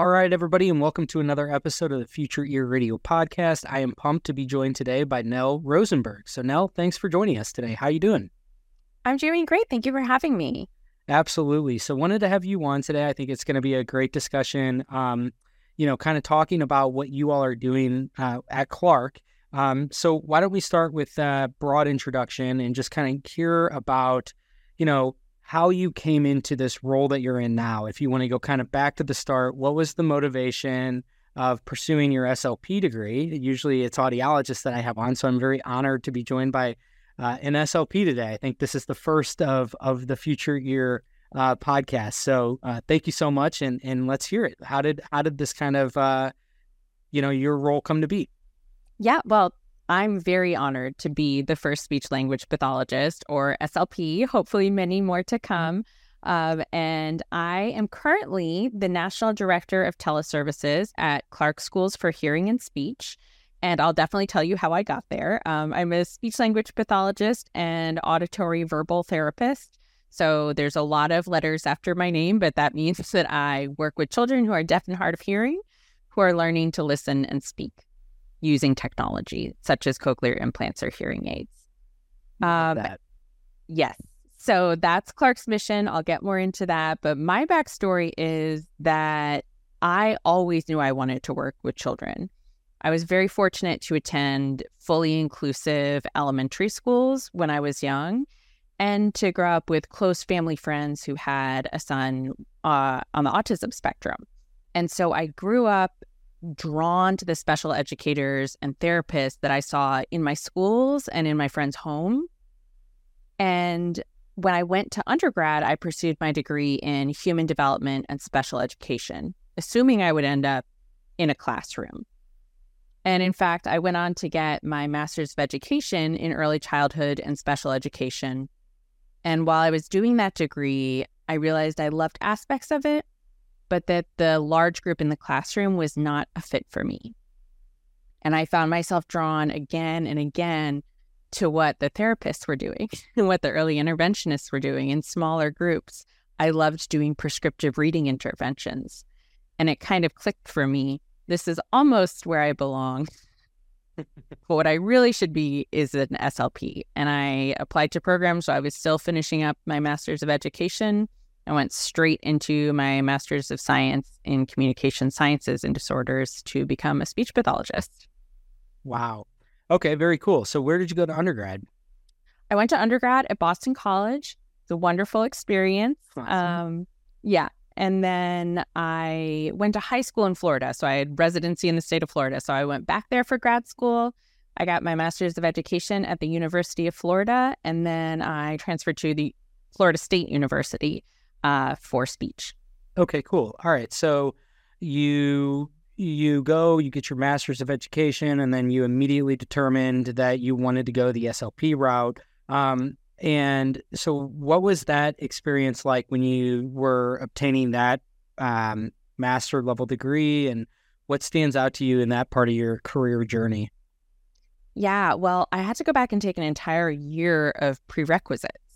All right, everybody, and welcome to another episode of the Future Ear Radio podcast. I am pumped to be joined today by Nell Rosenberg. So, Nell, thanks for joining us today. How are you doing? I'm doing great. Thank you for having me. Absolutely. So, wanted to have you on today. I think it's going to be a great discussion. Um, you know, kind of talking about what you all are doing uh, at Clarke. Um, so, why don't we start with a broad introduction and just kind of hear about, you know, how you came into this role that you're in now. If you want to go kind of back to the start, what was the motivation of pursuing your SLP degree? Usually it's audiologists that I have on, so I'm very honored to be joined by uh, an SLP today. I think this is the first of of the Future Ear uh, podcast. So uh, thank you so much, and and let's hear it. How did how did this kind of uh, you know your role come to be? Yeah, well, I'm very honored to be the first speech language pathologist or SLP, hopefully, many more to come. Um, and I am currently the National Director of Teleservices at Clarke Schools for Hearing and Speech. And I'll definitely tell you how I got there. Um, I'm a speech language pathologist and auditory verbal therapist. So there's a lot of letters after my name, but that means that I work with children who are deaf and hard of hearing who are learning to listen and speak using technology, such as cochlear implants or hearing aids. Um, that. Yes. So that's Clarke's mission. I'll get more into that. But my backstory is that I always knew I wanted to work with children. I was very fortunate to attend fully inclusive elementary schools when I was young and to grow up with close family friends who had a son uh, on the autism spectrum. And so I grew up drawn to the special educators and therapists that I saw in my schools and in my friends' home. And when I went to undergrad, I pursued my degree in human development and special education, assuming I would end up in a classroom. And in fact, I went on to get my master's of education in early childhood and special education. And while I was doing that degree, I realized I loved aspects of it, but that the large group in the classroom was not a fit for me. And I found myself drawn again and again to what the therapists were doing and what the early interventionists were doing in smaller groups. I loved doing prescriptive reading interventions. And it kind of clicked for me. This is almost where I belong. but what I really should be is an SLP. And I applied to programs. So I was still finishing up my master's of education I went straight into my master's of science in communication sciences and disorders to become a speech pathologist. Wow. Okay, very cool. So, where did you go to undergrad? I went to undergrad at Boston College. It's a wonderful experience. Awesome. Um, yeah. And then I went to high school in Florida. So, I had residency in the state of Florida. So, I went back there for grad school. I got my master's of education at the University of Florida. And then I transferred to the Florida State University uh, for speech. Okay, cool. All right. So you you go, you get your master's of education, and then you immediately determined that you wanted to go the SLP route. Um, and so, what was that experience like when you were obtaining that um, master level degree, and what stands out to you in that part of your career journey? Yeah, well, I had to go back and take an entire year of prerequisites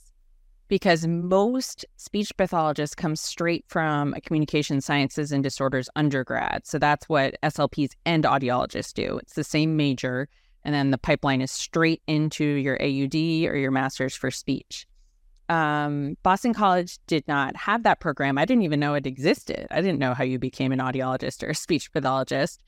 because most speech pathologists come straight from a communication sciences and disorders undergrad. So that's what SLPs and audiologists do. It's the same major. And then the pipeline is straight into your AUD or your master's for speech. Um, Boston College did not have that program. I didn't even know it existed. I didn't know how you became an audiologist or a speech pathologist.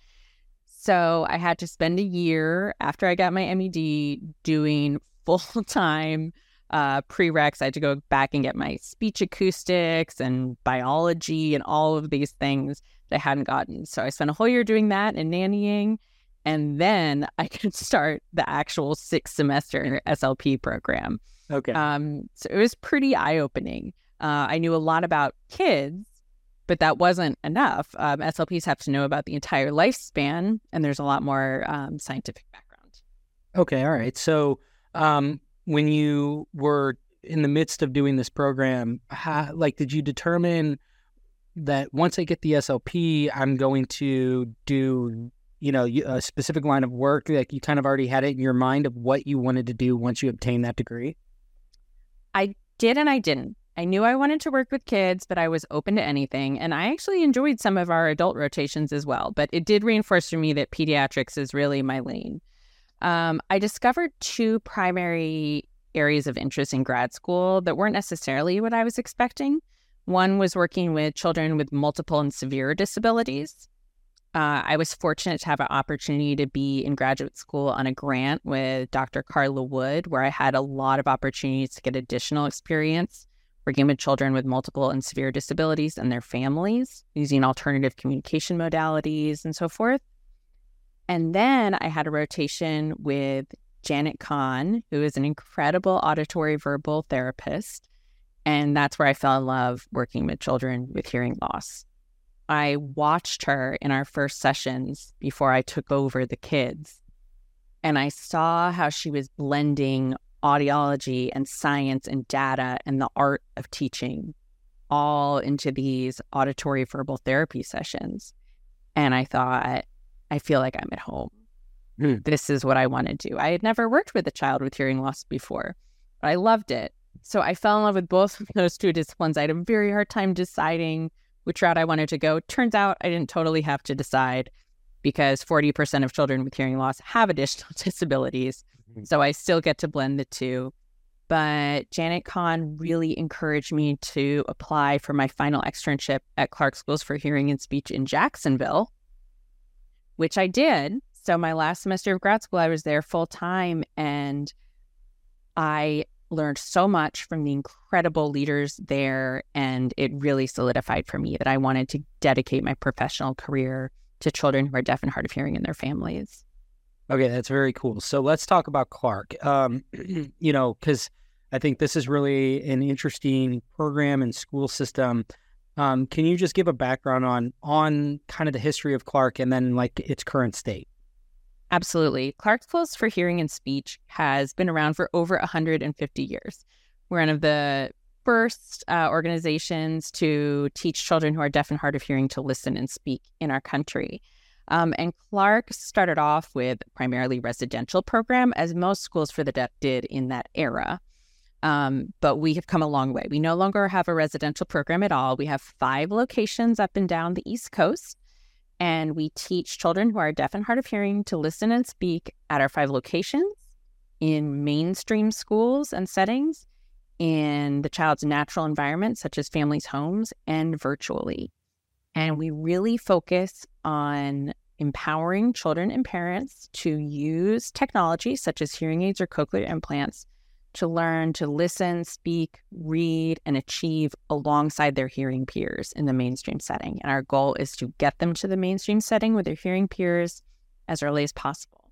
So I had to spend a year after I got my MED doing full time uh, prereqs. I had to go back and get my speech acoustics and biology and all of these things that I hadn't gotten. So I spent a whole year doing that and nannying. And then I could start the actual six semester SLP program. Okay. Um, so it was pretty eye opening. Uh, I knew a lot about kids, but that wasn't enough. Um, SLPs have to know about the entire lifespan, and there's a lot more um, scientific background. Okay. All right. So, um, when you were in the midst of doing this program, how, like, did you determine that once I get the SLP, I'm going to do, you know, a specific line of work? Like, you kind of already had it in your mind of what you wanted to do once you obtained that degree? I did and I didn't. I knew I wanted to work with kids, but I was open to anything. And I actually enjoyed some of our adult rotations as well. But it did reinforce for me that pediatrics is really my lane. Um, I discovered two primary areas of interest in grad school that weren't necessarily what I was expecting. One was working with children with multiple and severe disabilities. Uh, I was fortunate to have an opportunity to be in graduate school on a grant with Dr. Carla Wood, where I had a lot of opportunities to get additional experience working with children with multiple and severe disabilities and their families using alternative communication modalities and so forth. And then I had a rotation with Janet Kahn, who is an incredible auditory verbal therapist. And that's where I fell in love working with children with hearing loss. I watched her in our first sessions before I took over the kids. And I saw how she was blending audiology and science and data and the art of teaching all into these auditory verbal therapy sessions. And I thought, I feel like I'm at home. Hmm. This is what I want to do. I had never worked with a child with hearing loss before, but I loved it. So I fell in love with both of those two disciplines. I had a very hard time deciding which route I wanted to go. Turns out I didn't totally have to decide because 40% of children with hearing loss have additional disabilities. Mm-hmm. So I still get to blend the two. But Janet Kahn really encouraged me to apply for my final externship at Clarke Schools for Hearing and Speech in Jacksonville, which I did. So my last semester of grad school, I was there full time and I learned so much from the incredible leaders there. And it really solidified for me that I wanted to dedicate my professional career to children who are deaf and hard of hearing and their families. Okay, that's very cool. So let's talk about Clarke. Um, you know, because I think this is really an interesting program and school system. Um, can you just give a background on on kind of the history of Clarke and then like its current state? Absolutely. Clarke Schools for Hearing and Speech has been around for over 150 years. We're one of the first uh, organizations to teach children who are deaf and hard of hearing to listen and speak in our country. Um, and Clarke started off with primarily residential program, as most schools for the deaf did in that era. Um, but we have come a long way. We no longer have a residential program at all. We have five locations up and down the East Coast, and we teach children who are deaf and hard of hearing to listen and speak at our five locations in mainstream schools and settings, in the child's natural environment, such as families' homes, and virtually. And we really focus on empowering children and parents to use technology such as hearing aids or cochlear implants to learn to listen, speak, read, and achieve alongside their hearing peers in the mainstream setting. And our goal is to get them to the mainstream setting with their hearing peers as early as possible.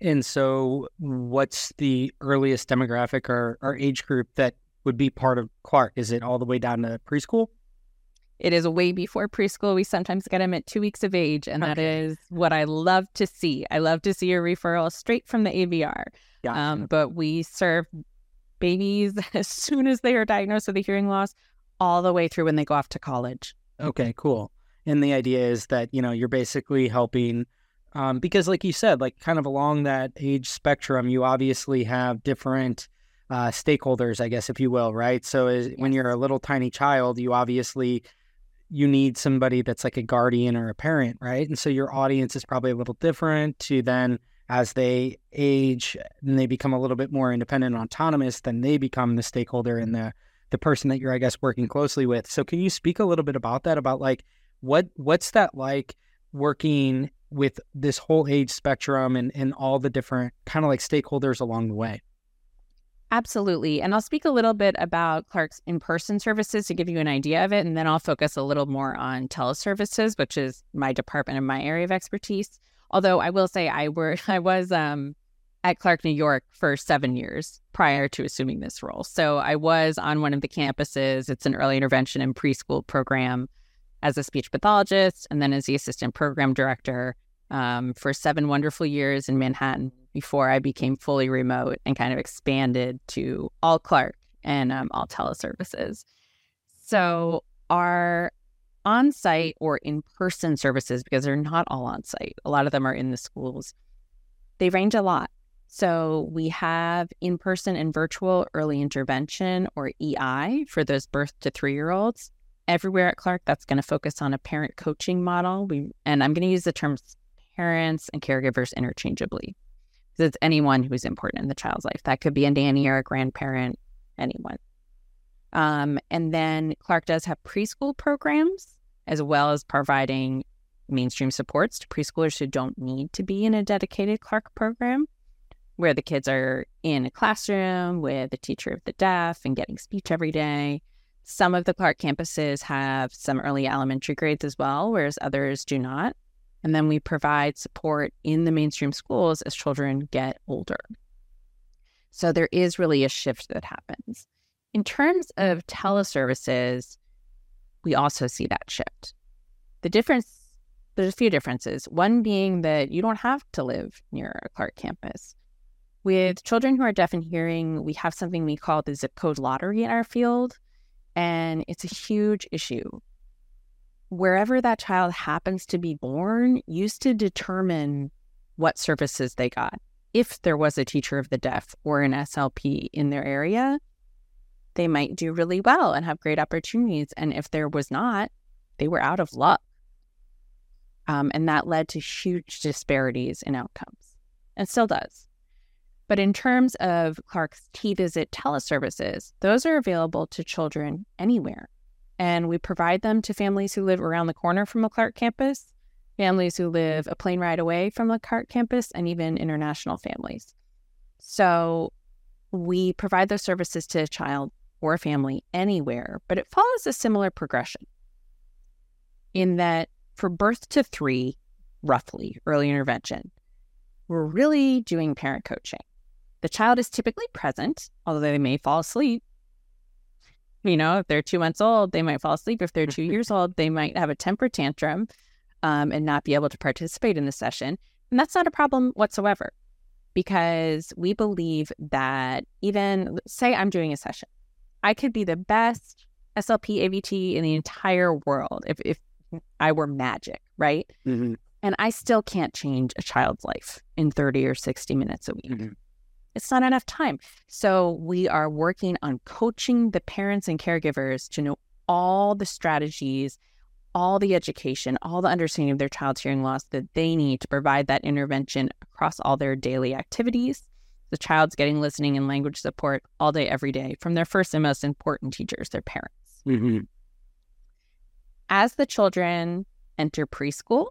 And so, what's the earliest demographic or, or age group that would be part of Clarke? Is it all the way down to preschool? It is way before preschool. We sometimes get them at two weeks of age, and okay. that is what I love to see. I love to see a referral straight from the ABR. Gotcha. Um, but we serve babies as soon as they are diagnosed with a hearing loss, all the way through when they go off to college. Okay, cool. And the idea is that you know you're basically helping um, because, like you said, like kind of along that age spectrum, you obviously have different uh, stakeholders, I guess, if you will, right? So as, yes. when you're a little tiny child, you obviously you need somebody that's like a guardian or a parent, right? And so your audience is probably a little different to then as they age and they become a little bit more independent and autonomous, then they become the stakeholder and the the person that you're, I guess, working closely with. So can you speak a little bit about that? About like what what's that like working with this whole age spectrum and, and all the different kind of like stakeholders along the way? Absolutely. And I'll speak a little bit about Clarke's in person services to give you an idea of it. And then I'll focus a little more on teleservices, which is my department and my area of expertise. Although I will say I were I was um, at Clarke, New York for seven years prior to assuming this role. So I was on one of the campuses. It's an early intervention and preschool program as a speech pathologist and then as the assistant program director um, for seven wonderful years in Manhattan before I became fully remote and kind of expanded to all Clarke and um, all teleservices. So our on site mm. or in person services, because they're not all on site, a lot of them are in the schools, they range a lot. So we have in person and virtual early intervention or EI for those birth to three year olds. Everywhere at Clarke, that's going to focus on a parent coaching model. We and I'm going to use the terms parents and caregivers interchangeably because it's anyone who is important in the child's life. That could be a nanny or a grandparent, anyone. Um, and then Clarke does have preschool programs as well as providing mainstream supports to preschoolers who don't need to be in a dedicated Clarke program where the kids are in a classroom with a teacher of the deaf and getting speech every day. Some of the Clarke campuses have some early elementary grades as well, whereas others do not. And then we provide support in the mainstream schools as children get older. So there is really a shift that happens. In terms of teleservices, we also see that shift. The difference, there's a few differences. One being that you don't have to live near a Clarke campus. With children who are deaf and hearing, we have something we call the zip code lottery in our field, and it's a huge issue. Wherever that child happens to be born used to determine what services they got. If there was a teacher of the deaf or an SLP in their area, they might do really well and have great opportunities. And if there was not, they were out of luck. Um, and that led to huge disparities in outcomes and still does. But in terms of Clarke's T Visit teleservices, those are available to children anywhere. And we provide them to families who live around the corner from a Clarke campus, families who live a plane ride away from a Clarke campus, and even international families. So we provide those services to a child or a family anywhere, but it follows a similar progression in that for birth to three, roughly, early intervention, we're really doing parent coaching. The child is typically present, although they may fall asleep. You know, if they're two months old, they might fall asleep. If they're two years old, they might have a temper tantrum um, and not be able to participate in the session. And that's not a problem whatsoever because we believe that even, say, I'm doing a session, I could be the best SLP AVT in the entire world if, if I were magic, right? Mm-hmm. And I still can't change a child's life in 30 or 60 minutes a week. Mm-hmm. It's not enough time. So we are working on coaching the parents and caregivers to know all the strategies, all the education, all the understanding of their child's hearing loss that they need to provide that intervention across all their daily activities. The child's getting listening and language support all day, every day from their first and most important teachers, their parents. Mm-hmm. As the children enter preschool,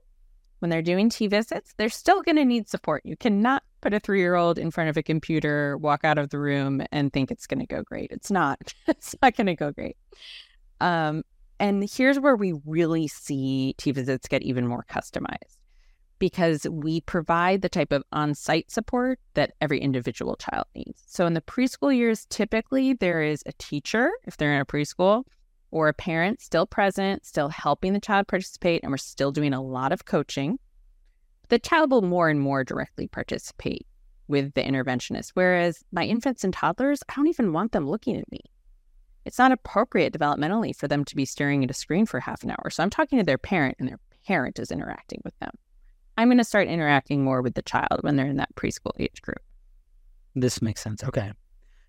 when they're doing T visits, they're still going to need support. You cannot put a three year old in front of a computer, walk out of the room, and think it's going to go great. It's not. it's not going to go great. Um, and here's where we really see T visits get even more customized because we provide the type of on site support that every individual child needs. So in the preschool years, typically there is a teacher, if they're in a preschool, or a parent still present, still helping the child participate, and we're still doing a lot of coaching the child will more and more directly participate with the interventionist. Whereas my infants and toddlers, I don't even want them looking at me. It's not appropriate developmentally for them to be staring at a screen for half an hour. So I'm talking to their parent, and their parent is interacting with them. I'm going to start interacting more with the child when they're in that preschool age group. This makes sense. Okay.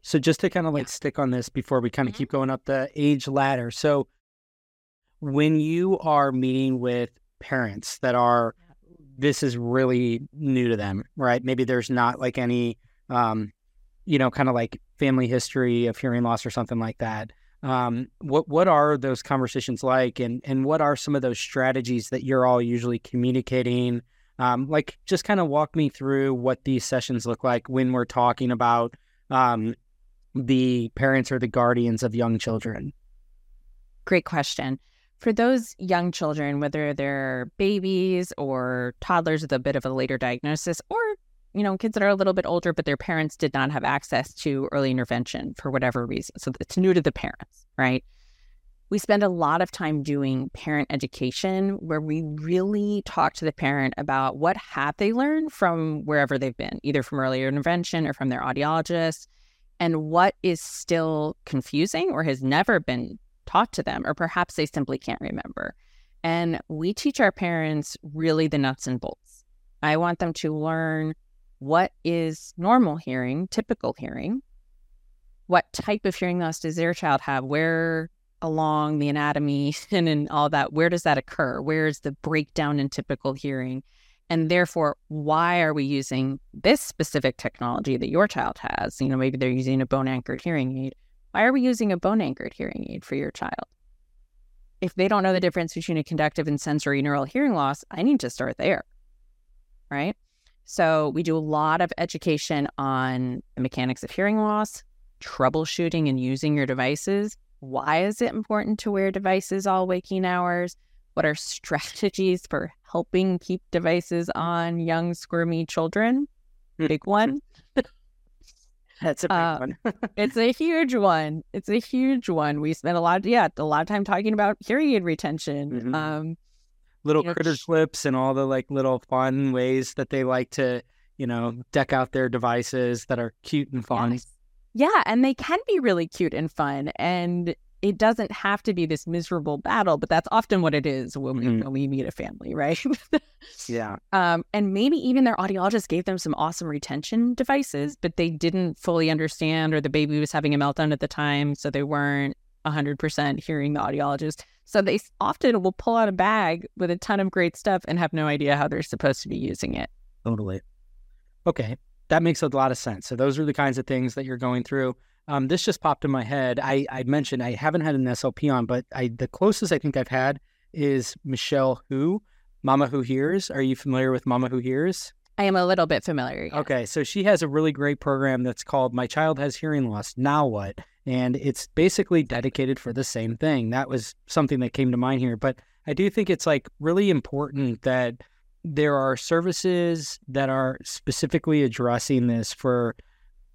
So just to kind of like yeah. stick on this before we kind of mm-hmm. keep going up the age ladder. So when you are meeting with parents that are this is really new to them, right? Maybe there's not like any, um, you know, kind of like family history of hearing loss or something like that. Um, what what are those conversations like, and and what are some of those strategies that you're all usually communicating? Um, like, just kind of walk me through what these sessions look like when we're talking about um, the parents or the guardians of young children. Great question for those young children, whether they're babies or toddlers with a bit of a later diagnosis, or you know, kids that are a little bit older, but their parents did not have access to early intervention for whatever reason. So it's new to the parents, right? We spend a lot of time doing parent education where we really talk to the parent about what have they learned from wherever they've been, either from earlier intervention or from their audiologist, and what is still confusing or has never been taught to them, or perhaps they simply can't remember. And we teach our parents really the nuts and bolts. I want them to learn what is normal hearing, typical hearing? What type of hearing loss does their child have? Where along the anatomy and in all that, where does that occur? Where is the breakdown in typical hearing? And therefore, why are we using this specific technology that your child has? You know, maybe they're using a bone anchored hearing aid. Why are we using a bone anchored hearing aid for your child? If they don't know the difference between a conductive and sensorineural hearing loss, I need to start there. Right. So we do a lot of education on the mechanics of hearing loss, troubleshooting and using your devices. Why is it important to wear devices all waking hours? What are strategies for helping keep devices on young, squirmy children? Hmm. Big one. That's a big Uh, one. it's a huge one. It's a huge one. We spent a lot, yeah, a lot of time talking about hearing aid retention. Mhm. Um, little you know, critter clips and all the like little fun ways that they like to, you know, deck out their devices that are cute and fun. yes. Yeah, and they can be really cute and fun, and it doesn't have to be this miserable battle, but that's often what it is when we Mhm. when we meet a family, right? Yeah. Um, and maybe even their audiologist gave them some awesome retention devices, but they didn't fully understand, or the baby was having a meltdown at the time, so they weren't 100% hearing the audiologist. So they often will pull out a bag with a ton of great stuff and have no idea how they're supposed to be using it. Totally. Okay. That makes a lot of sense. So those are the kinds of things that you're going through. Um, this just popped in my head. I, I mentioned I haven't had an SLP on, but I the closest I think I've had is Michelle Hu, Mama Hu Hears. Are you familiar with Mama Hu Hears? I am a little bit familiar. Okay, so she has a really great program that's called My Child Has Hearing Loss. Now what? And it's basically dedicated for the same thing. That was something that came to mind here. But I do think it's like really important that there are services that are specifically addressing this for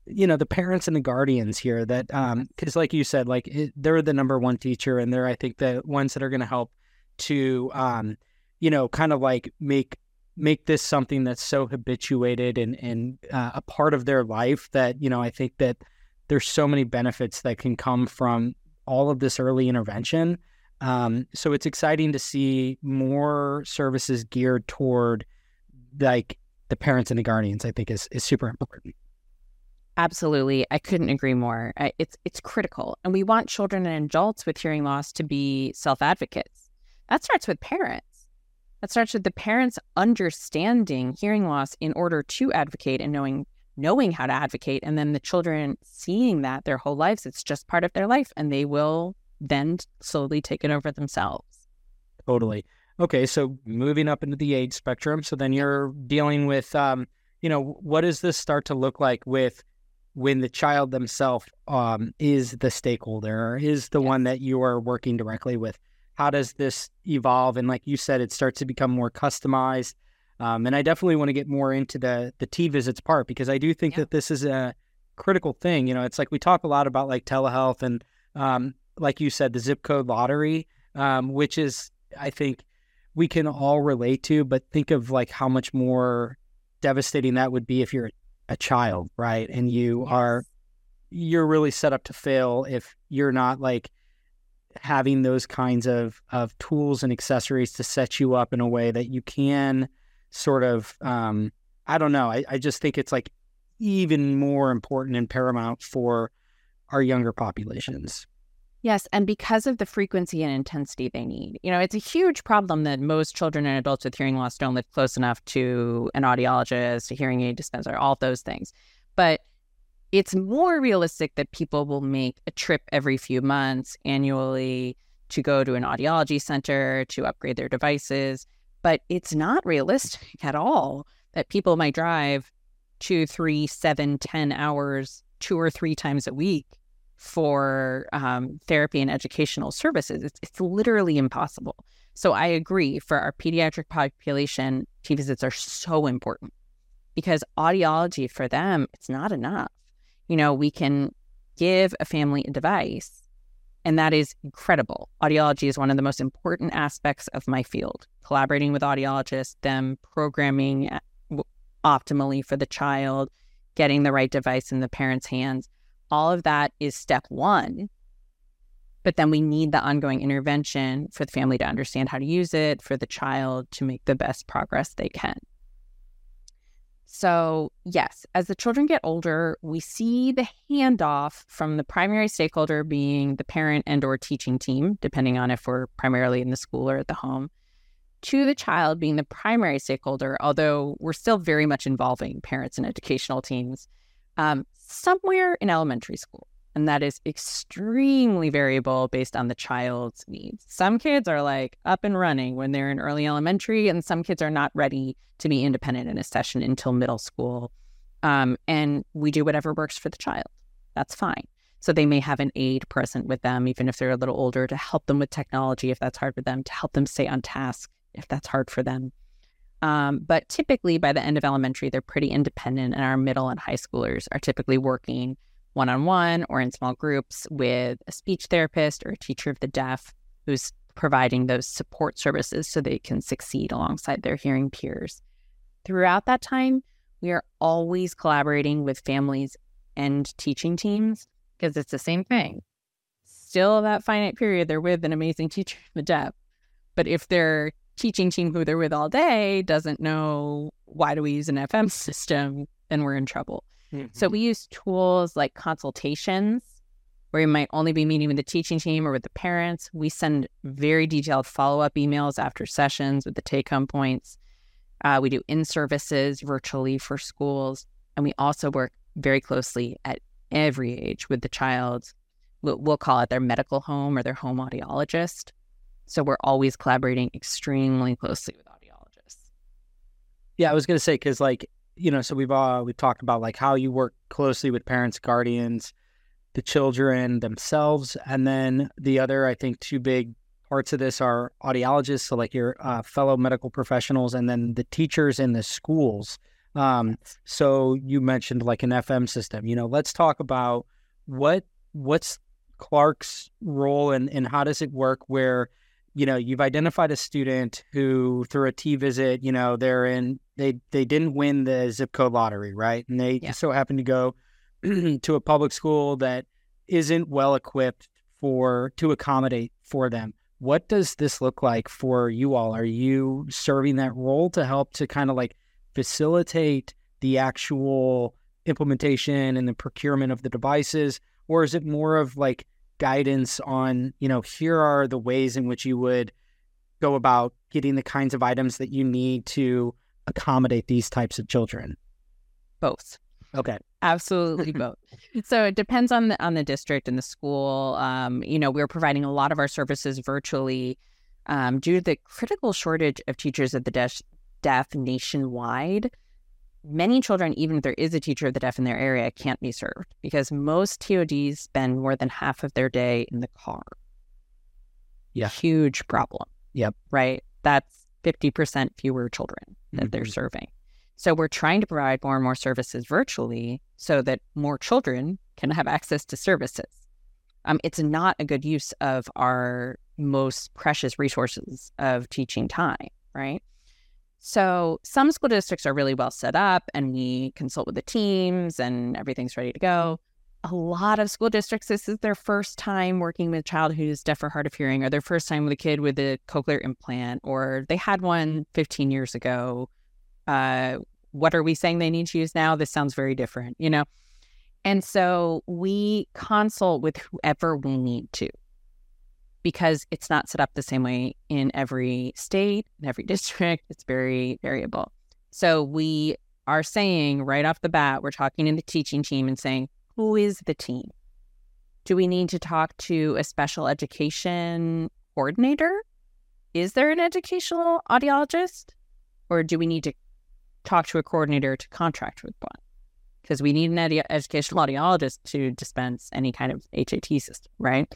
you know the parents and the guardians here that um because like you said like it, they're the number one teacher and they're i think the ones that are going to help to um you know kind of like make make this something that's so habituated and and uh, a part of their life that you know I think that there's so many benefits that can come from all of this early intervention. Um, so it's exciting to see more services geared toward like the parents and the guardians. I think is is super important. Absolutely. I couldn't agree more. It's it's critical. And we want children and adults with hearing loss to be self-advocates. That starts with parents. That starts with the parents understanding hearing loss in order to advocate and knowing knowing how to advocate and then the children seeing that their whole lives it's just part of their life and they will then slowly take it over themselves. Totally. Okay, so moving up into the age spectrum, so then you're dealing with, um, you know, what does this start to look like with when the child themselves um, is the stakeholder or is the Yes. one that you are working directly with? How does this evolve? And like you said, it starts to become more customized. Um, and I definitely want to get more into the the T visits part because I do think Yeah. that this is a critical thing. You know, it's like we talk a lot about like telehealth and um, like you said, the zip code lottery, um, which is I think we can all relate to, but think of like how much more devastating that would be if you're a child, right? And you are you're really set up to fail if you're not like having those kinds of of tools and accessories to set you up in a way that you can sort of um I don't know. I, I just think it's like even more important and paramount for our younger populations. Yes, and because of the frequency and intensity they need. You know, it's a huge problem that most children and adults with hearing loss don't live close enough to an audiologist, a hearing aid dispenser, all those things. But it's more realistic that people will make a trip every few months annually to go to an audiology center to upgrade their devices. But it's not realistic at all that people might drive two, three, seven, ten hours two or three times a week for um, therapy and educational services. It's, it's literally impossible. So I agree for our pediatric population, T visits are so important because audiology for them, it's not enough. You know, we can give a family a device, and that is incredible. Audiology is one of the most important aspects of my field. Collaborating with audiologists, them programming uh, optimally for the child, getting the right device in the parent's hands all of that is step one. But then we need the ongoing intervention for the family to understand how to use it, for the child to make the best progress they can. So, yes, as the children get older, we see the handoff from the primary stakeholder being the parent and or teaching team, depending on if we're primarily in the school or at the home, to the child being the primary stakeholder, although we're still very much involving parents and educational teams um, somewhere in elementary school. And that is extremely variable based on the child's needs. Some kids are like up and running when they're in early elementary, and some kids are not ready to be independent in a session until middle school. Um, and we do whatever works for the child. That's fine. So they may have an aide present with them, even if they're a little older, to help them with technology if that's hard for them, to help them stay on task if that's hard for them. Um, but typically, by the end of elementary, they're pretty independent, and our middle and high schoolers are typically working one on one or in small groups with a speech therapist or a teacher of the deaf who's providing those support services so they can succeed alongside their hearing peers. Throughout that time, we are always collaborating with families and teaching teams because it's the same thing. Still, that finite period, they're with an amazing teacher of the deaf. But if their teaching team who they're with all day doesn't know why do we use an FM system, then we're in trouble. Mm-hmm. So we use tools like consultations where you might only be meeting with the teaching team or with the parents. We send very detailed follow up emails after sessions with the take home points. Uh, we do in services virtually for schools. And we also work very closely at every age with the child. We'll, we'll call it their medical home or their home audiologist. So we're always collaborating extremely closely with audiologists. Yeah, I was going to say, because like you know, so we've uh, we've talked about like how you work closely with parents, guardians, the children themselves, and then the other, I think, two big parts of this are audiologists, so like your uh, fellow medical professionals, and then the teachers in the schools. Um, so you mentioned like an FM system. You know, let's talk about what what's Clarke's role and and how does it work where you know you've identified a student who through a T visit, you know, they're in they they didn't win the zip code lottery, right? And they yeah. so happen to go to a public school that isn't well equipped for to accommodate for them. What does this look like for you all? Are you serving that role to help to kind of like facilitate the actual implementation and the procurement of the devices or is it more of like guidance on, you know, here are the ways in which you would go about getting the kinds of items that you need to accommodate these types of children? Both. Okay. Absolutely both. So it depends on the on the district and the school. Um, you know, we're providing a lot of our services virtually um, due to the critical shortage of teachers at the deaf, deaf nationwide many children, even if there is a teacher of the deaf in their area, can't be served because most TODs spend more than half of their day in the car. Yeah. Huge problem. Yep. Right. That's 50% fewer children that mm-hmm. they're serving. So we're trying to provide more and more services virtually so that more children can have access to services. Um, it's not a good use of our most precious resources of teaching time, right? So some school districts are really well set up and we consult with the teams and everything's ready to go. A lot of school districts, this is their first time working with a child who's deaf or hard of hearing, or their first time with a kid with a cochlear implant, or they had one 15 years ago. Uh, what are we saying they need to use now? This sounds very different, you know? And so we consult with whoever we need to because it's not set up the same way in every state, in every district. It's very variable. So we are saying right off the bat, we're talking to the teaching team and saying, who is the team? Do we need to talk to a special education coordinator? Is there an educational audiologist? Or do we need to talk to a coordinator to contract with one? Because we need an ed- educational audiologist to dispense any kind of HAT system, right?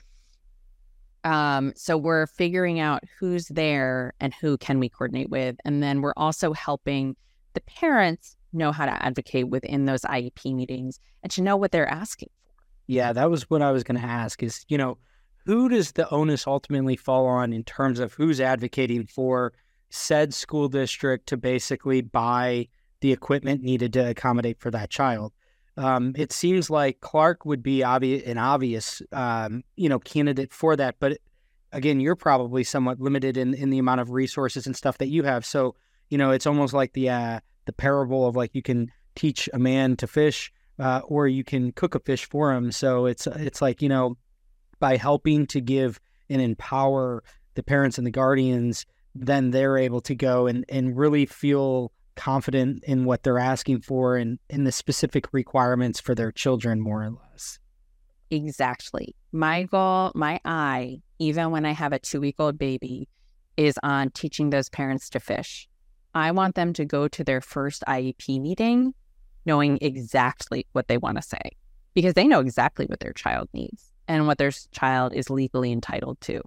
Um, so we're figuring out who's there and who can we coordinate with. And then we're also helping the parents know how to advocate within those IEP meetings and to know what they're asking for. Yeah, that was what I was going to ask is, you know, who does the onus ultimately fall on in terms of who's advocating for said school district to basically buy the equipment needed to accommodate for that child? Um, it seems like Clarke would be obvi- an obvious, um, you know, candidate for that. But again, you're probably somewhat limited in, in the amount of resources and stuff that you have. So, you know, it's almost like the uh, the parable of like you can teach a man to fish uh, or you can cook a fish for him. So it's it's like you know by helping to give and empower the parents and the guardians, then they're able to go and and really feel confident in what they're asking for and in the specific requirements for their children, more or less. Exactly. My goal, my eye, even when I have a two week old baby, is on teaching those parents to fish. I want them to go to their first IEP meeting knowing exactly what they want to say because they know exactly what their child needs and what their child is legally entitled to.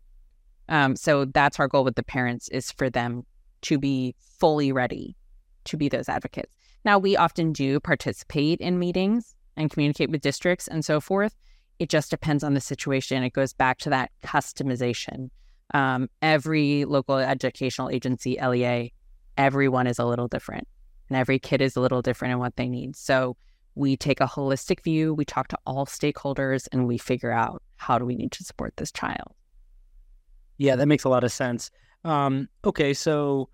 Um, so that's our goal with the parents is for them to be fully ready to be those advocates. Now, we often do participate in meetings and communicate with districts and so forth. It just depends on the situation. It goes back to that customization. Um, every local educational agency, LEA, everyone is a little different and every kid is a little different in what they need. So we take a holistic view, we talk to all stakeholders, and we figure out how do we need to support this child. Yeah, that makes a lot of sense. Um, okay, so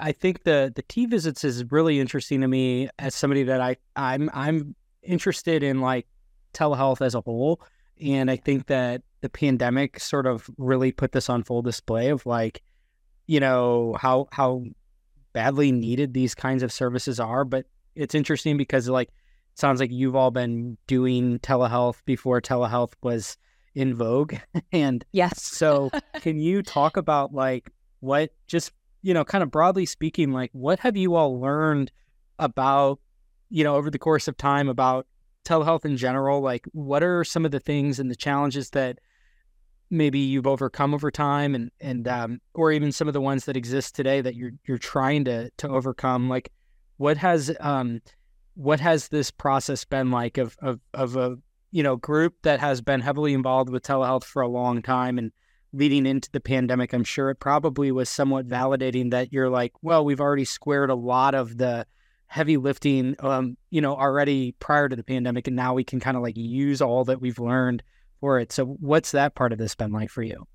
I think the the T visits is really interesting to me as somebody that I I'm I'm interested in like telehealth as a whole, and I think that the pandemic sort of really put this on full display of like, you know how how badly needed these kinds of services are. But it's interesting because like it sounds like you've all been doing telehealth before telehealth was in vogue, and yes. so can you talk about like what just you know, kind of broadly speaking, like what have you all learned about, you know, over the course of time about telehealth in general? Like, what are some of the things and the challenges that maybe you've overcome over time, and and um, or even some of the ones that exist today that you're you're trying to to overcome? Like, what has um, what has this process been like of of of a you know group that has been heavily involved with telehealth for a long time and leading into the pandemic, I'm sure it probably was somewhat validating that you're like, well, we've already squared a lot of the heavy lifting, um, you know, already prior to the pandemic, and now we can kind of like use all that we've learned for it. So, what's that part of this been like for you?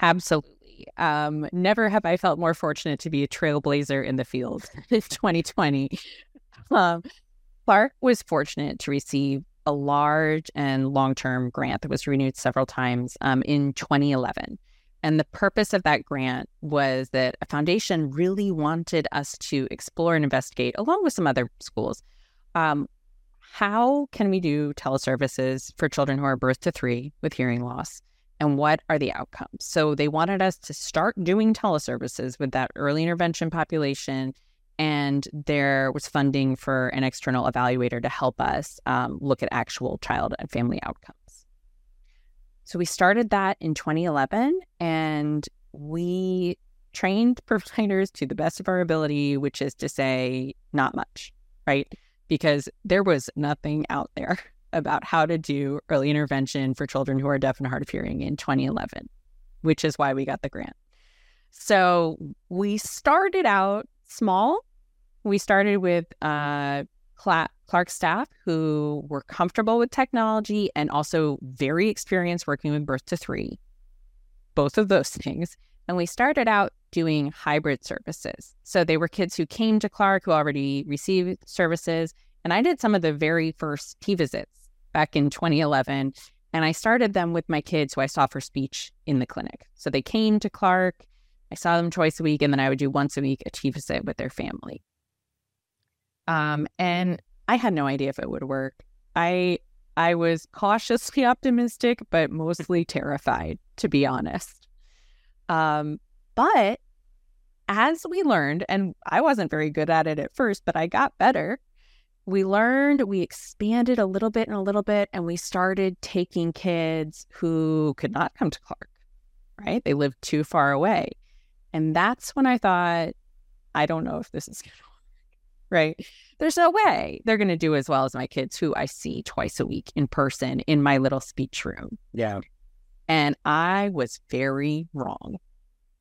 Absolutely. Um, never have I felt more fortunate to be a trailblazer in the field in 2020. Um, Clarke was fortunate to receive a large and long term grant that was renewed several times um, in 2011. And the purpose of that grant was that a foundation really wanted us to explore and investigate, along with some other schools, um, how can we do teleservices for children who are birth to three with hearing loss? And what are the outcomes? So they wanted us to start doing teleservices with that early intervention population and there was funding for an external evaluator to help us um, look at actual child and family outcomes. So we started that in 2011 and we trained providers to the best of our ability, which is to say, not much, right? Because there was nothing out there about how to do early intervention for children who are deaf and hard of hearing in 2011, which is why we got the grant. So we started out small. We started with uh, Clarke staff who were comfortable with technology and also very experienced working with birth to three, both of those things. And we started out doing hybrid services. So they were kids who came to Clarke who already received services. And I did some of the very first T visits back in 2011. And I started them with my kids who I saw for speech in the clinic. So they came to Clarke I saw them twice a week, and then I would do once a week a T visit with their family. Um, and I had no idea if it would work. I I was cautiously optimistic, but mostly terrified, to be honest. Um, but as we learned, and I wasn't very good at it at first, but I got better. We learned, we expanded a little bit and a little bit, and we started taking kids who could not come to Clarke, right? They lived too far away. And that's when I thought, I don't know if this is going to work, right? There's no way they're going to do as well as my kids who I see twice a week in person in my little speech room. Yeah. And I was very wrong.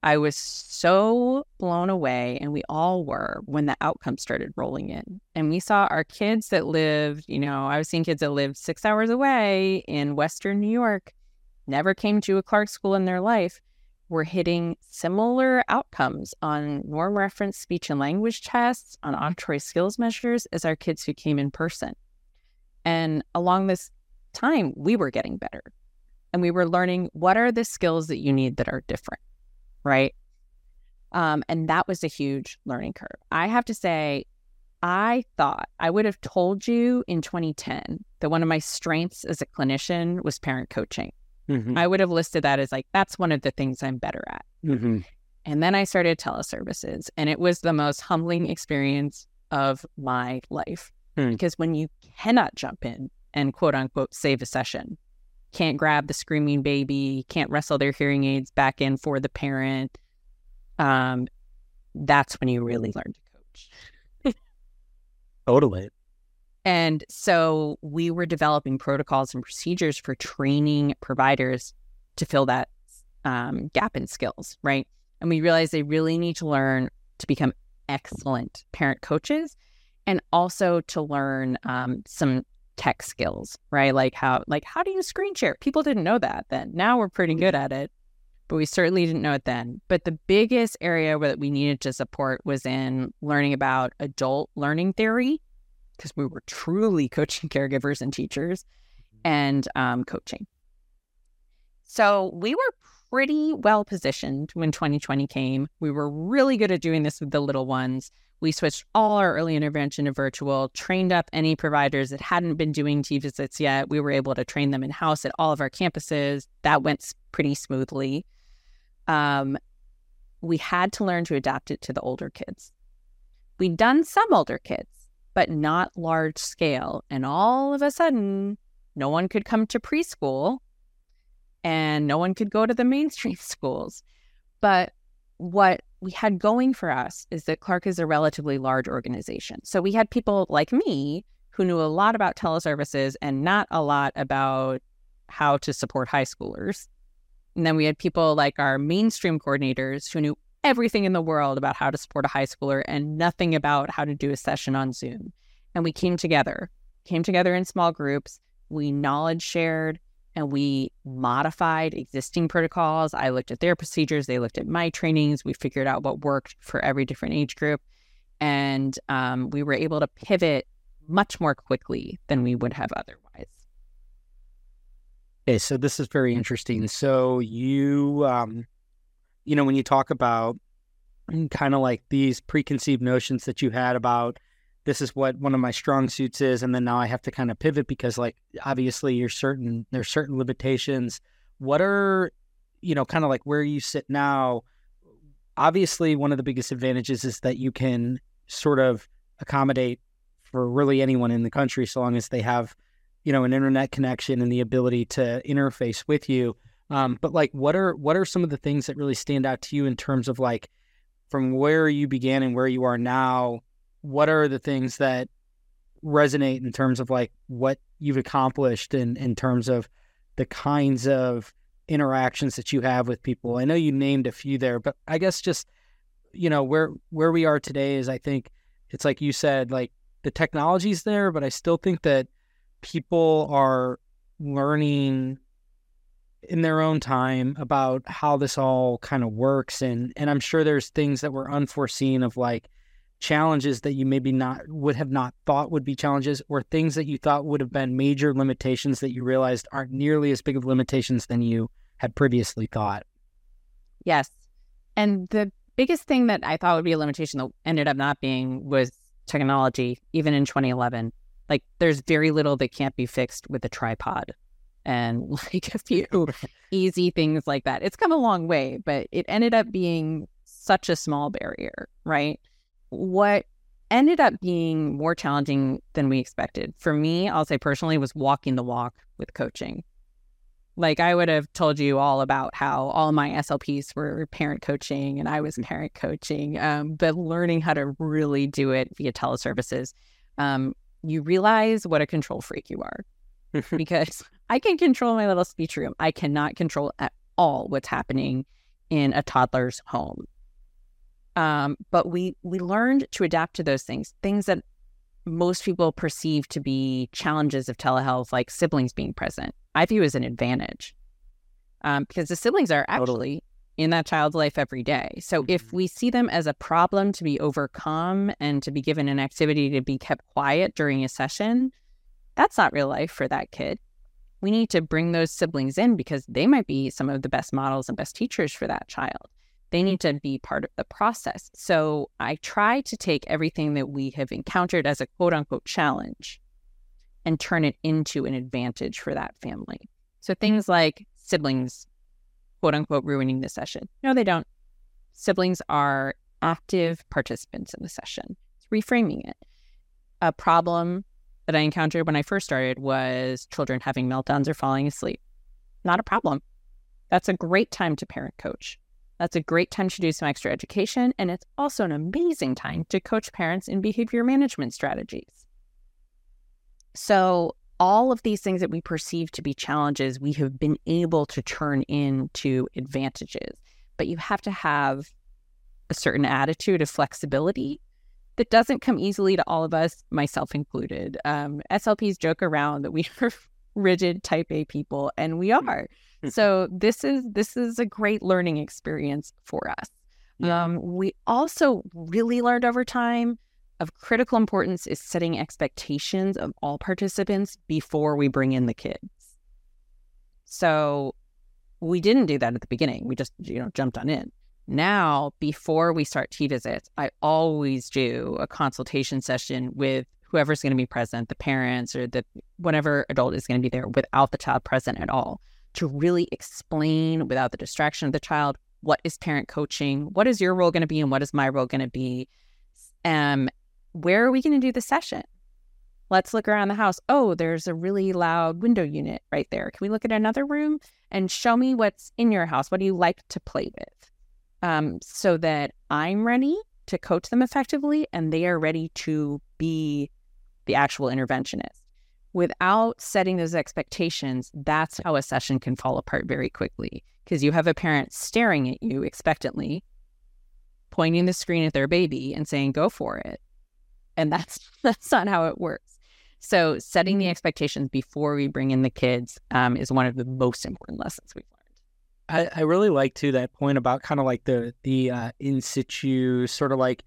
I was so blown away, and we all were when the outcomes started rolling in. And we saw our kids that lived, you know, I was seeing kids that lived six hours away in Western New York, never came to a Clarke school in their life were hitting similar outcomes on norm reference speech and language tests, on auditory skills measures as our kids who came in person. And along this time, we were getting better. And we were learning what are the skills that you need that are different, right? Um, and that was a huge learning curve. I have to say, I thought I would have told you in 2010 that one of my strengths as a clinician was parent coaching. Mm-hmm. I would have listed that as like, that's one of the things I'm better at. Mm-hmm. And then I started teleservices, and it was the most humbling experience of my life. Mm. Because when you cannot jump in and quote unquote save a session, can't grab the screaming baby, can't wrestle their hearing aids back in for the parent, um, that's when you really learn to coach. totally. And so we were developing protocols and procedures for training providers to fill that um, gap in skills, right? And we realized they really need to learn to become excellent parent coaches and also to learn um, some tech skills, right? Like how like how do you screen share? People didn't know that then. Now we're pretty good at it, but we certainly didn't know it then. But the biggest area that we needed to support was in learning about adult learning theory because we were truly coaching caregivers and teachers mm-hmm. and um, coaching. So we were pretty well positioned when 2020 came. We were really good at doing this with the little ones. We switched all our early intervention to virtual, trained up any providers that hadn't been doing T visits yet. We were able to train them in house at all of our campuses. That went pretty smoothly. Um, we had to learn to adapt it to the older kids. We'd done some older kids, but not large scale. And all of a sudden, no one could come to preschool and no one could go to the mainstream schools. But what we had going for us is that Clarke is a relatively large organization. So we had people like me who knew a lot about teleservices and not a lot about how to support high schoolers. And then we had people like our mainstream coordinators who knew everything in the world about how to support a high schooler and nothing about how to do a session on Zoom. And we came together, came together in small groups. We knowledge shared and we modified existing protocols. I looked at their procedures, they looked at my trainings. We figured out what worked for every different age group. And um, we were able to pivot much more quickly than we would have otherwise. Okay, so this is very interesting. So you um, you know, when you talk about kind of like these preconceived notions that you had about this is what one of my strong suits is and then now i have to kind of pivot because like obviously you're certain there's certain limitations. What are you know kind of like where you sit now? Obviously one of the biggest advantages is that you can sort of accommodate for really anyone in the country so long as they have you know an internet connection and the ability to interface with you um, but like, what are what are some of the things that really stand out to you in terms of like from where you began and where you are now? What are the things that resonate in terms of like what you've accomplished in in terms of the kinds of interactions that you have with people? I know you named a few there, but I guess just you know where where we are today is I think it's like you said like the technology's there, but I still think that people are learning in their own time about how this all kind of works and and I'm sure there's things that were unforeseen of like challenges that you maybe not would have not thought would be challenges or things that you thought would have been major limitations that you realized aren't nearly as big of limitations than you had previously thought. Yes. And the biggest thing that I thought would be a limitation that ended up not being was technology even in 2011. Like there's very little that can't be fixed with a tripod and like a few easy things like that. It's come a long way, but it ended up being such a small barrier, right? What ended up being more challenging than we expected for me, I'll say personally, was walking the walk with coaching. Like I would have told you all about how all my SLPs were parent coaching and I was parent coaching, um, but learning how to really do it via teleservices, um, you realize what a control freak you are because I can control my little speech room. I cannot control at all what's happening in a toddler's home. Um, but we we learned to adapt to those things, things that most people perceive to be challenges of telehealth, like siblings being present. I view as an advantage um, because the siblings are actually in that child's life every day. So mm-hmm. if we see them as a problem to be overcome and to be given an activity to be kept quiet during a session, that's not real life for that kid. We need to bring those siblings in because they might be some of the best models and best teachers for that child. They mm. need to be part of the process. So I try to take everything that we have encountered as a quote unquote challenge and turn it into an advantage for that family. So mm. things like siblings quote unquote ruining the session. No, they don't. Siblings are active participants in the session. It's reframing it. A problem that I encountered when I first started was children having meltdowns or falling asleep. Not a problem. That's a great time to parent coach. That's a great time to do some extra education. And it's also an amazing time to coach parents in behavior management strategies. So all of these things that we perceive to be challenges, we have been able to turn into advantages. But you have to have a certain attitude of flexibility that doesn't come easily to all of us, myself included. Um, SLPs joke around that we are rigid type A people, and we hmm. are. so this is this is a great learning experience for us. Um, we also really learned over time of critical importance is setting expectations of all participants before we bring in the kids. So we didn't do that at the beginning. We just, you know, jumped on in. Now, before we start T visits, I always do a consultation session with whoever's going to be present, the parents or the whatever adult is going to be there without the child present at all, to really explain without the distraction of the child what is parent coaching, what is your role going to be, and what is my role going to be, um, where are we going to do the session? Let's look around the house. Oh, there's a really loud window unit right there. Can we look at another room and show me what's in your house? What do you like to play with? Um, so that I'm ready to coach them effectively and they are ready to be the actual interventionist. Without setting those expectations, that's how a session can fall apart very quickly because you have a parent staring at you expectantly, pointing the screen at their baby and saying, go for it and that's that's not how it works. So setting the mm-hmm. expectations before we bring in the kids um, is one of the most important lessons we've learned. I, I really like to that point about kind of like the the uh, in situ sort of like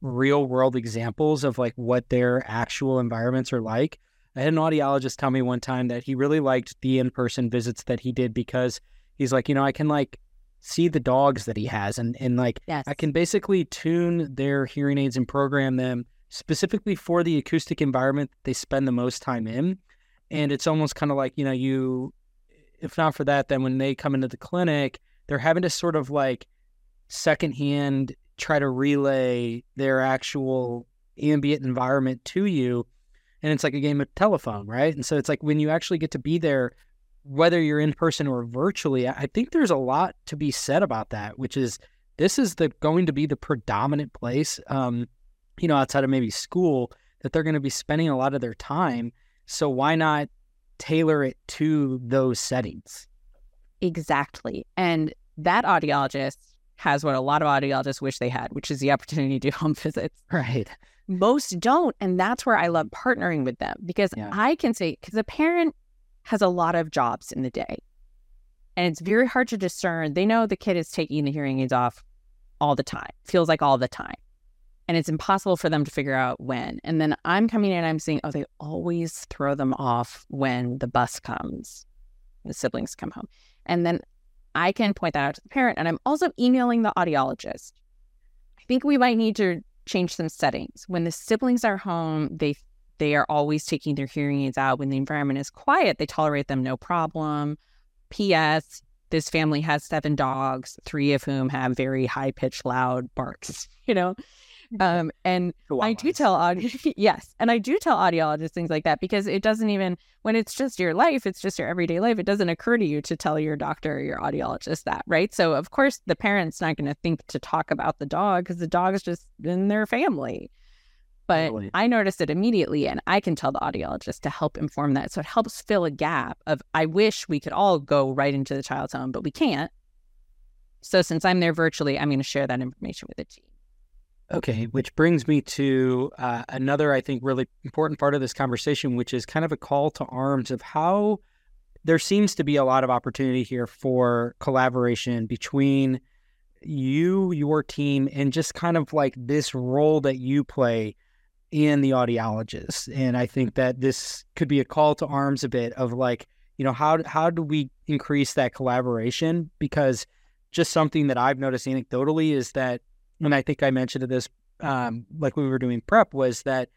real world examples of like what their actual environments are like. I had an audiologist tell me one time that he really liked the in person visits that he did because he's like, you know, I can like see the dogs that he has and and like yes. I can basically tune their hearing aids and program them specifically for the acoustic environment they spend the most time in. And it's almost kind of like, you know, you, if not for that, then when they come into the clinic, they're having to sort of like secondhand try to relay their actual ambient environment to you. And it's like a game of telephone, right? And so it's like when you actually get to be there, whether you're in person or virtually, I think there's a lot to be said about that, which is this is the going to be the predominant place. Um, you know, outside of maybe school, that they're going to be spending a lot of their time. So why not tailor it to those settings? Exactly. And that audiologist has what a lot of audiologists wish they had, which is the opportunity to do home visits. Right. Most don't. And that's where I love partnering with them because yeah. I can say, because a parent has a lot of jobs in the day. And it's very hard to discern. They know the kid is taking the hearing aids off all the time, feels like all the time and it's impossible for them to figure out when. And then I'm coming in, I'm seeing, oh, they always throw them off when the bus comes, the siblings come home. And then I can point that out to the parent. And I'm also emailing the audiologist. I think we might need to change some settings. When the siblings are home, they they are always taking their hearing aids out. When the environment is quiet, they tolerate them no problem. P.S. This family has seven dogs, three of whom have very high pitched, loud barks. You know, um, and I do tell audio, yes, and I do tell audiologists things like that because it doesn't even when it's just your life, it's just your everyday life. It doesn't occur to you to tell your doctor or your audiologist that, right? So of course the parent's not going to think to talk about the dog because the dog is just in their family. But totally. I noticed it immediately, and I can tell the audiologist to help inform that. So it helps fill a gap of I wish we could all go right into the child's home, but we can't. So since I'm there virtually, I'm going to share that information with the team. Okay, which brings me to uh, another, I think, really important part of this conversation, which is kind of a call to arms of how there seems to be a lot of opportunity here for collaboration between you, your team, and just kind of like this role that you play in the audiologist. And I think that this could be a call to arms a bit of like, you know, how how do we increase that collaboration? Because just something that I've noticed anecdotally is that, and I think I mentioned this um, like we were doing prep, was that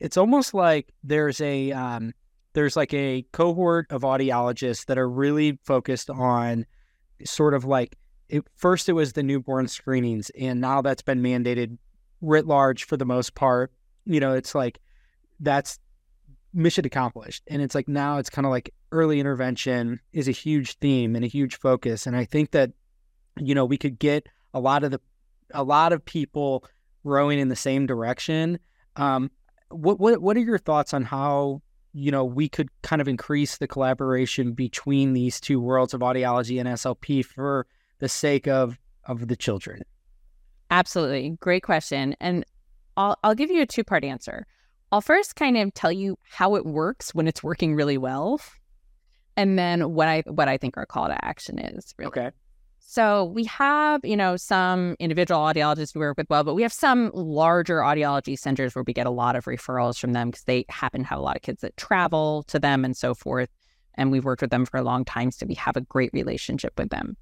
it's almost like there's a um, there's like a cohort of audiologists that are really focused on sort of like it, first it was the newborn screenings, and now that's been mandated writ large for the most part. You know, it's like that's mission accomplished, and it's like now it's kind of like early intervention is a huge theme and a huge focus, and I think that you know we could get a lot of the a lot of people rowing in the same direction. Um, what what what are your thoughts on how you know we could kind of increase the collaboration between these two worlds of audiology and SLP for the sake of of the children? Absolutely. Great question. And I'll I'll give you a two-part answer. I'll first kind of tell you how it works when it's working really well. And then what I what I think our call to action is. Really. Okay. So we have, you know, some individual audiologists we work with well, but we have some larger audiology centers where we get a lot of referrals from them because they happen to have a lot of kids that travel to them and so forth. And we've worked with them for a long time, so we have a great relationship with them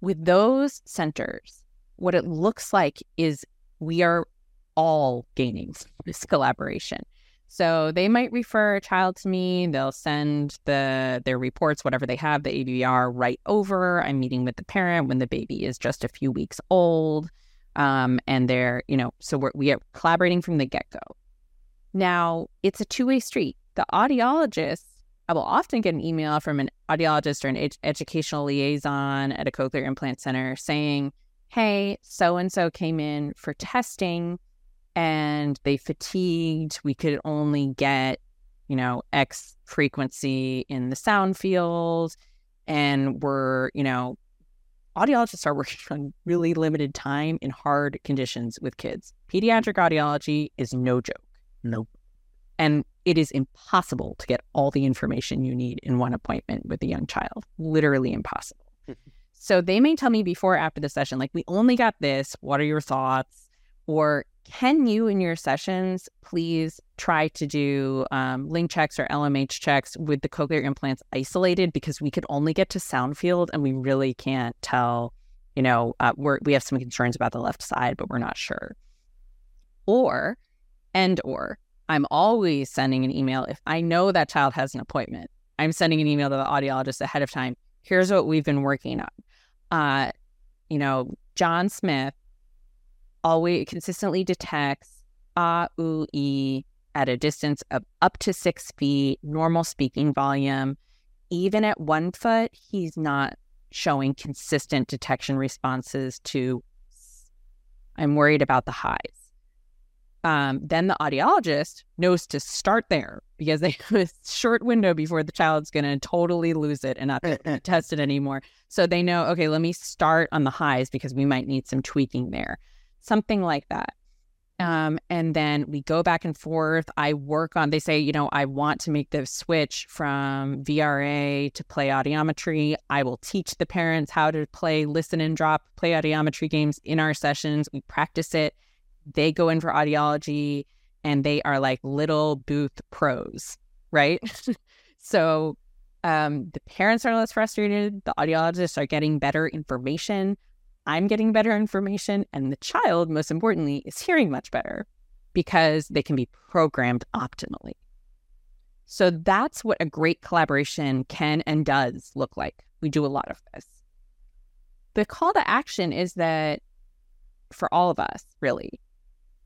with those centers, what it looks like is we are all gaining this collaboration. So they might refer a child to me. They'll send the their reports, whatever they have, the ABR right over. I'm meeting with the parent when the baby is just a few weeks old, um, and they're you know so we're we are collaborating from the get go. Now it's a two way street. The audiologists I will often get an email from an audiologist or an ed- educational liaison at a cochlear implant center saying, Hey, so and so came in for testing and they fatigued. We could only get, you know, X frequency in the sound field. And we're, you know, audiologists are working on really limited time in hard conditions with kids. Pediatric audiology is no joke. Nope. And it is impossible to get all the information you need in one appointment with a young child. Literally impossible. Hmm. so they may tell me before or after the session, like, we only got this. What are your thoughts? Or can you in your sessions please try to do um, Ling checks or LMH checks with the cochlear implants isolated because we could only get to sound field and we really can't tell. You know, uh, we're, we have some concerns about the left side, but we're not sure. Or, and or, I'm always sending an email if I know that child has an appointment. I'm sending an email to the audiologist ahead of time. Here's what we've been working on. Uh, you know, John Smith always consistently detects ah, ooh, e at a distance of up to six feet, normal speaking volume. Even at one foot, he's not showing consistent detection responses to. I'm worried about the highs um, then the audiologist knows to start there because they have a short window before the child's going to totally lose it and not test it anymore. So they know, okay, let me start on the highs because we might need some tweaking there, something like that. Um, and then we go back and forth. I work on, they say, you know, I want to make the switch from VRA to play audiometry. I will teach the parents how to play listen and drop play audiometry games in our sessions. We practice it they go in for audiology and they are like little booth pros, right? so um, the parents are less frustrated. The audiologists are getting better information. I'm getting better information. And the child, most importantly, is hearing much better because they can be programmed optimally. So that's what a great collaboration can and does look like. We do a lot of this. The call to action is that for all of us, really,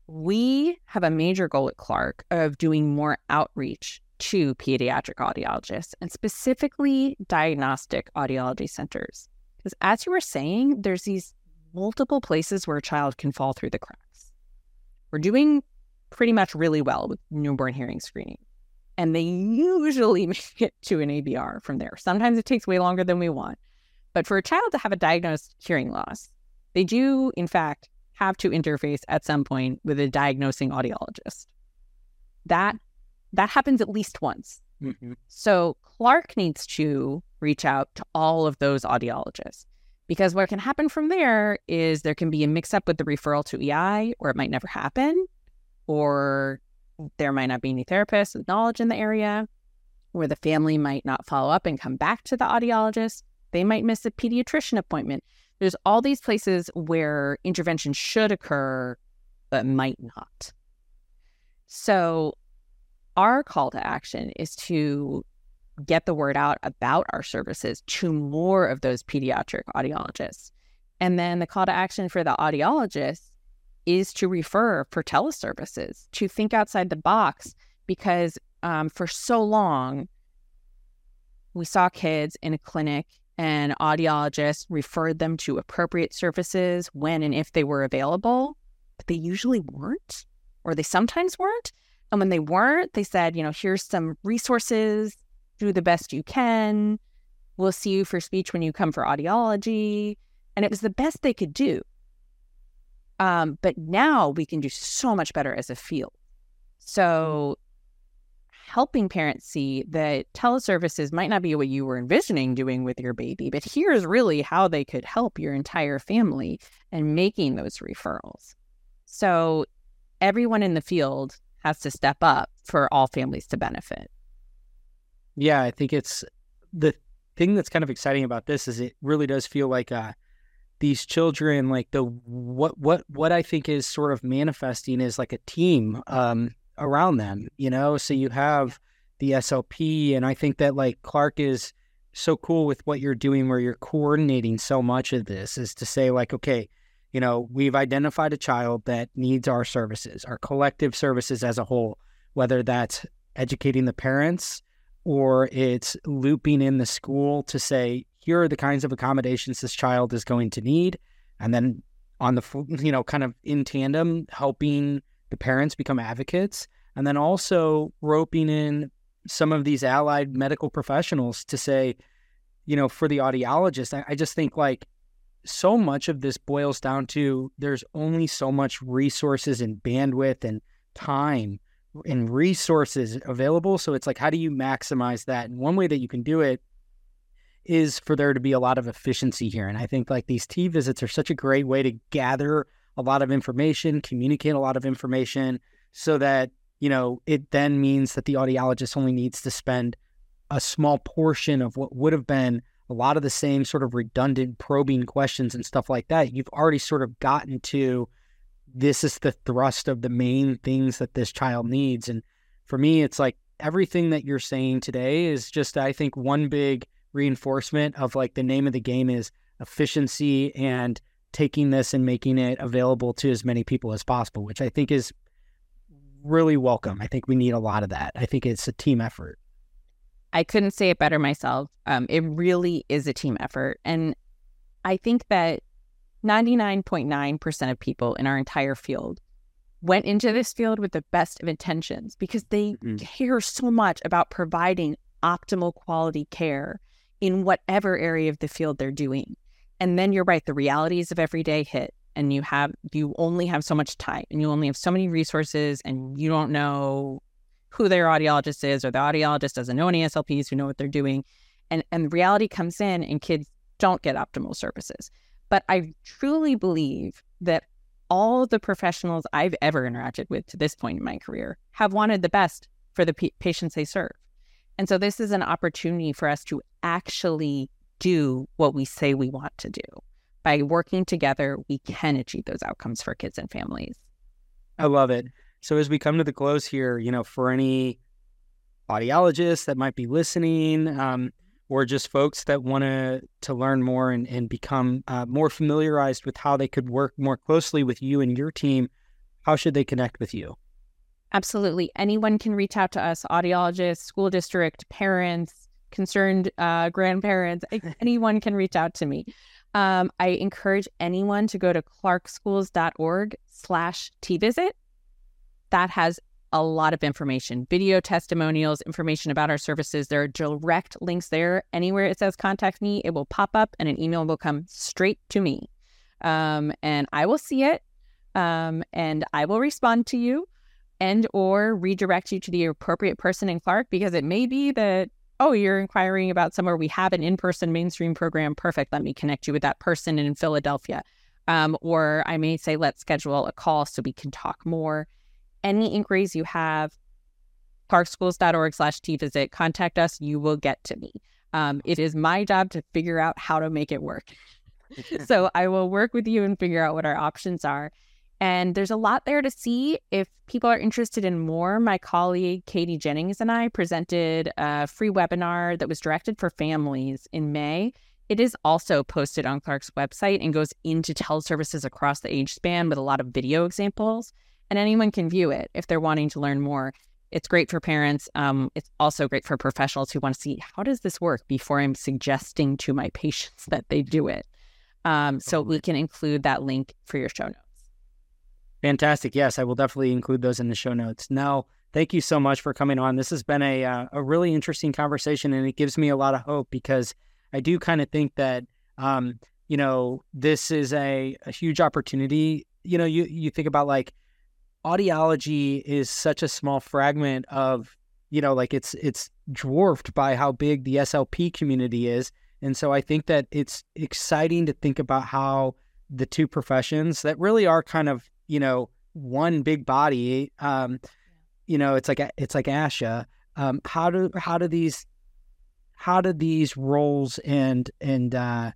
we have a major goal at Clarke of doing more outreach to pediatric audiologists and specifically diagnostic audiology centers. Because as you were saying, there's these multiple places where a child can fall through the cracks. We're doing pretty much really well with newborn hearing screening. And they usually make it to an ABR from there. Sometimes it takes way longer than we want. But for a child to have a diagnosed hearing loss, they do, in fact, have to interface at some point with a diagnosing audiologist. That that happens at least once Mm-hmm. So Clarke needs to reach out to all of those audiologists because what can happen from there is there can be a mix up with the referral to EI, or it might never happen, or there might not be any therapists with knowledge in the area, where the family might not follow up and come back to the audiologist. They might miss a pediatrician appointment. There's all these places where intervention should occur, but might not. So, our call to action is to get the word out about our services to more of those pediatric audiologists. And then the call to action for the audiologists is to refer for teleservices, to think outside the box, because um, for so long, we saw kids in a clinic and audiologists referred them to appropriate services when and if they were available, but they usually weren't, or they sometimes weren't. And when they weren't, they said, you know, here's some resources, do the best you can. We'll see you for speech when you come for audiology. And it was the best they could do. Um, but now we can do so much better as a field. So helping parents see that teleservices might not be what you were envisioning doing with your baby, but here's really how they could help your entire family and making those referrals. So everyone in the field has to step up for all families to benefit. Yeah, I think it's the thing that's kind of exciting about this is it really does feel like uh, these children, like the what what what I think is sort of manifesting is like a team um, around them, you know. So you have the SLP, and I think that like Clarke is so cool with what you're doing, where you're coordinating so much of this, is to say like, okay, you know, we've identified a child that needs our services, our collective services as a whole, whether that's educating the parents or it's looping in the school to say, here are the kinds of accommodations this child is going to need. And then on the, you know, kind of in tandem, helping the parents become advocates. And then also roping in some of these allied medical professionals to say, you know, for the audiologist, I, just think like so much of this boils down to there's only so much resources and bandwidth and time and resources available. So it's like, how do you maximize that? And one way that you can do it is for there to be a lot of efficiency here. And I think like these T visits are such a great way to gather a lot of information, communicate a lot of information so that, you know, it then means that the audiologist only needs to spend a small portion of what would have been a lot of the same sort of redundant probing questions and stuff like that. You've already sort of gotten to this is the thrust of the main things that this child needs. And for me, it's like everything that you're saying today is just, I think, one big reinforcement of like the name of the game is efficiency and taking this and making it available to as many people as possible, which I think is really welcome. I think we need a lot of that. I think it's a team effort. I couldn't say it better myself. Um, it really is a team effort. And I think that 99.9% of people in our entire field went into this field with the best of intentions because they mm-hmm. care so much about providing optimal quality care in whatever area of the field they're doing. And then you're right, the realities of every day hit and you have you only have so much time and you only have so many resources and you don't know who their audiologist is or the audiologist doesn't know any SLPs who know what they're doing. And and reality comes in and kids don't get optimal services. But I truly believe that all the professionals I've ever interacted with to this point in my career have wanted the best for the p- patients they serve. And so this is an opportunity for us to actually do what we say we want to do. By working together, we can achieve those outcomes for kids and families. I love it. So as we come to the close here, you know, for any audiologists that might be listening, um, or just folks that want to to learn more and, and become uh, more familiarized with how they could work more closely with you and your team, how should they connect with you? Absolutely. Anyone can reach out to us, audiologists, school district, parents, concerned uh, grandparents. anyone can reach out to me. Um, I encourage anyone to go to clarkeschools.org slash T-visit. That has a lot of information video testimonials, information about our services. There are direct links there. Anywhere it says contact me, it will pop up and an email will come straight to me. Um, and I will see it um, and I will respond to you. and or redirect you to the appropriate person in Clarke because it may be that oh you're inquiring about somewhere we have an in-person mainstream program perfect let me connect you with that person in Philadelphia um, or I may say let's schedule a call so we can talk more any inquiries you have clarkeschools.org slash t-visit contact us you will get to me um, it is my job to figure out how to make it work so I will work with you and figure out what our options are. And there's a lot there to see. If people are interested in more, my colleague Katie Jennings and I presented a free webinar that was directed for families in May. It is also posted on Clarke's website and goes into teleservices across the age span with a lot of video examples. And anyone can view it if they're wanting to learn more. It's great for parents. Um, it's also great for professionals who want to see how does this work before I'm suggesting to my patients that they do it. Um, so we can include that link for your show notes. Fantastic. Yes, I will definitely include those in the show notes. Now, thank you so much for coming on. This has been a uh, a really interesting conversation, and it gives me a lot of hope because I do kind of think that um, you know this is a, a huge opportunity. You know, you you think about like audiology is such a small fragment of you know like it's it's dwarfed by how big the SLP community is and so I think that it's exciting to think about how the two professions that really are kind of, you know, one big body, um, you know, it's like it's like ASHA. Um, how do how do these how do these roles and and uh,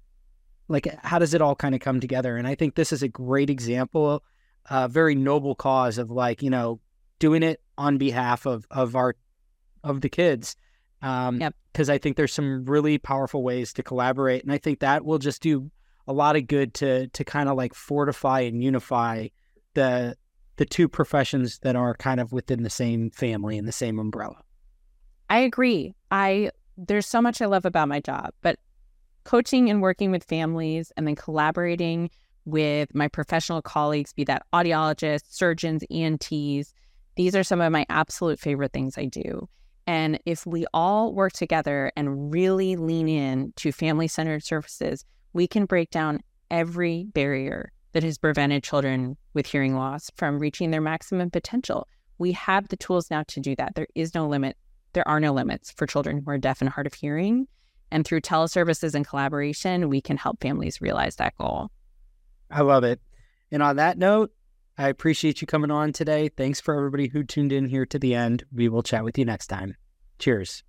like how does it all kind of come together? And I think this is a great example, a very noble cause of like you know doing it on behalf of of our of the kids um, yep. Because I think there's some really powerful ways to collaborate, and I think that will just do a lot of good to to kind of like fortify and unify the the two professions that are kind of within the same family and the same umbrella. I agree. I there's so much I love about my job, but coaching and working with families and then collaborating with my professional colleagues, be that audiologists, surgeons, ENTs, these are some of my absolute favorite things I do. And if we all work together and really lean in to family centered services, we can break down every barrier that has prevented children with hearing loss from reaching their maximum potential. We have the tools now to do that. There is no limit. There are no limits for children who are deaf and hard of hearing. And through teleservices and collaboration, we can help families realize that goal. I love it. And on that note, I appreciate you coming on today. Thanks for everybody who tuned in here to the end. We will chat with you next time. Cheers.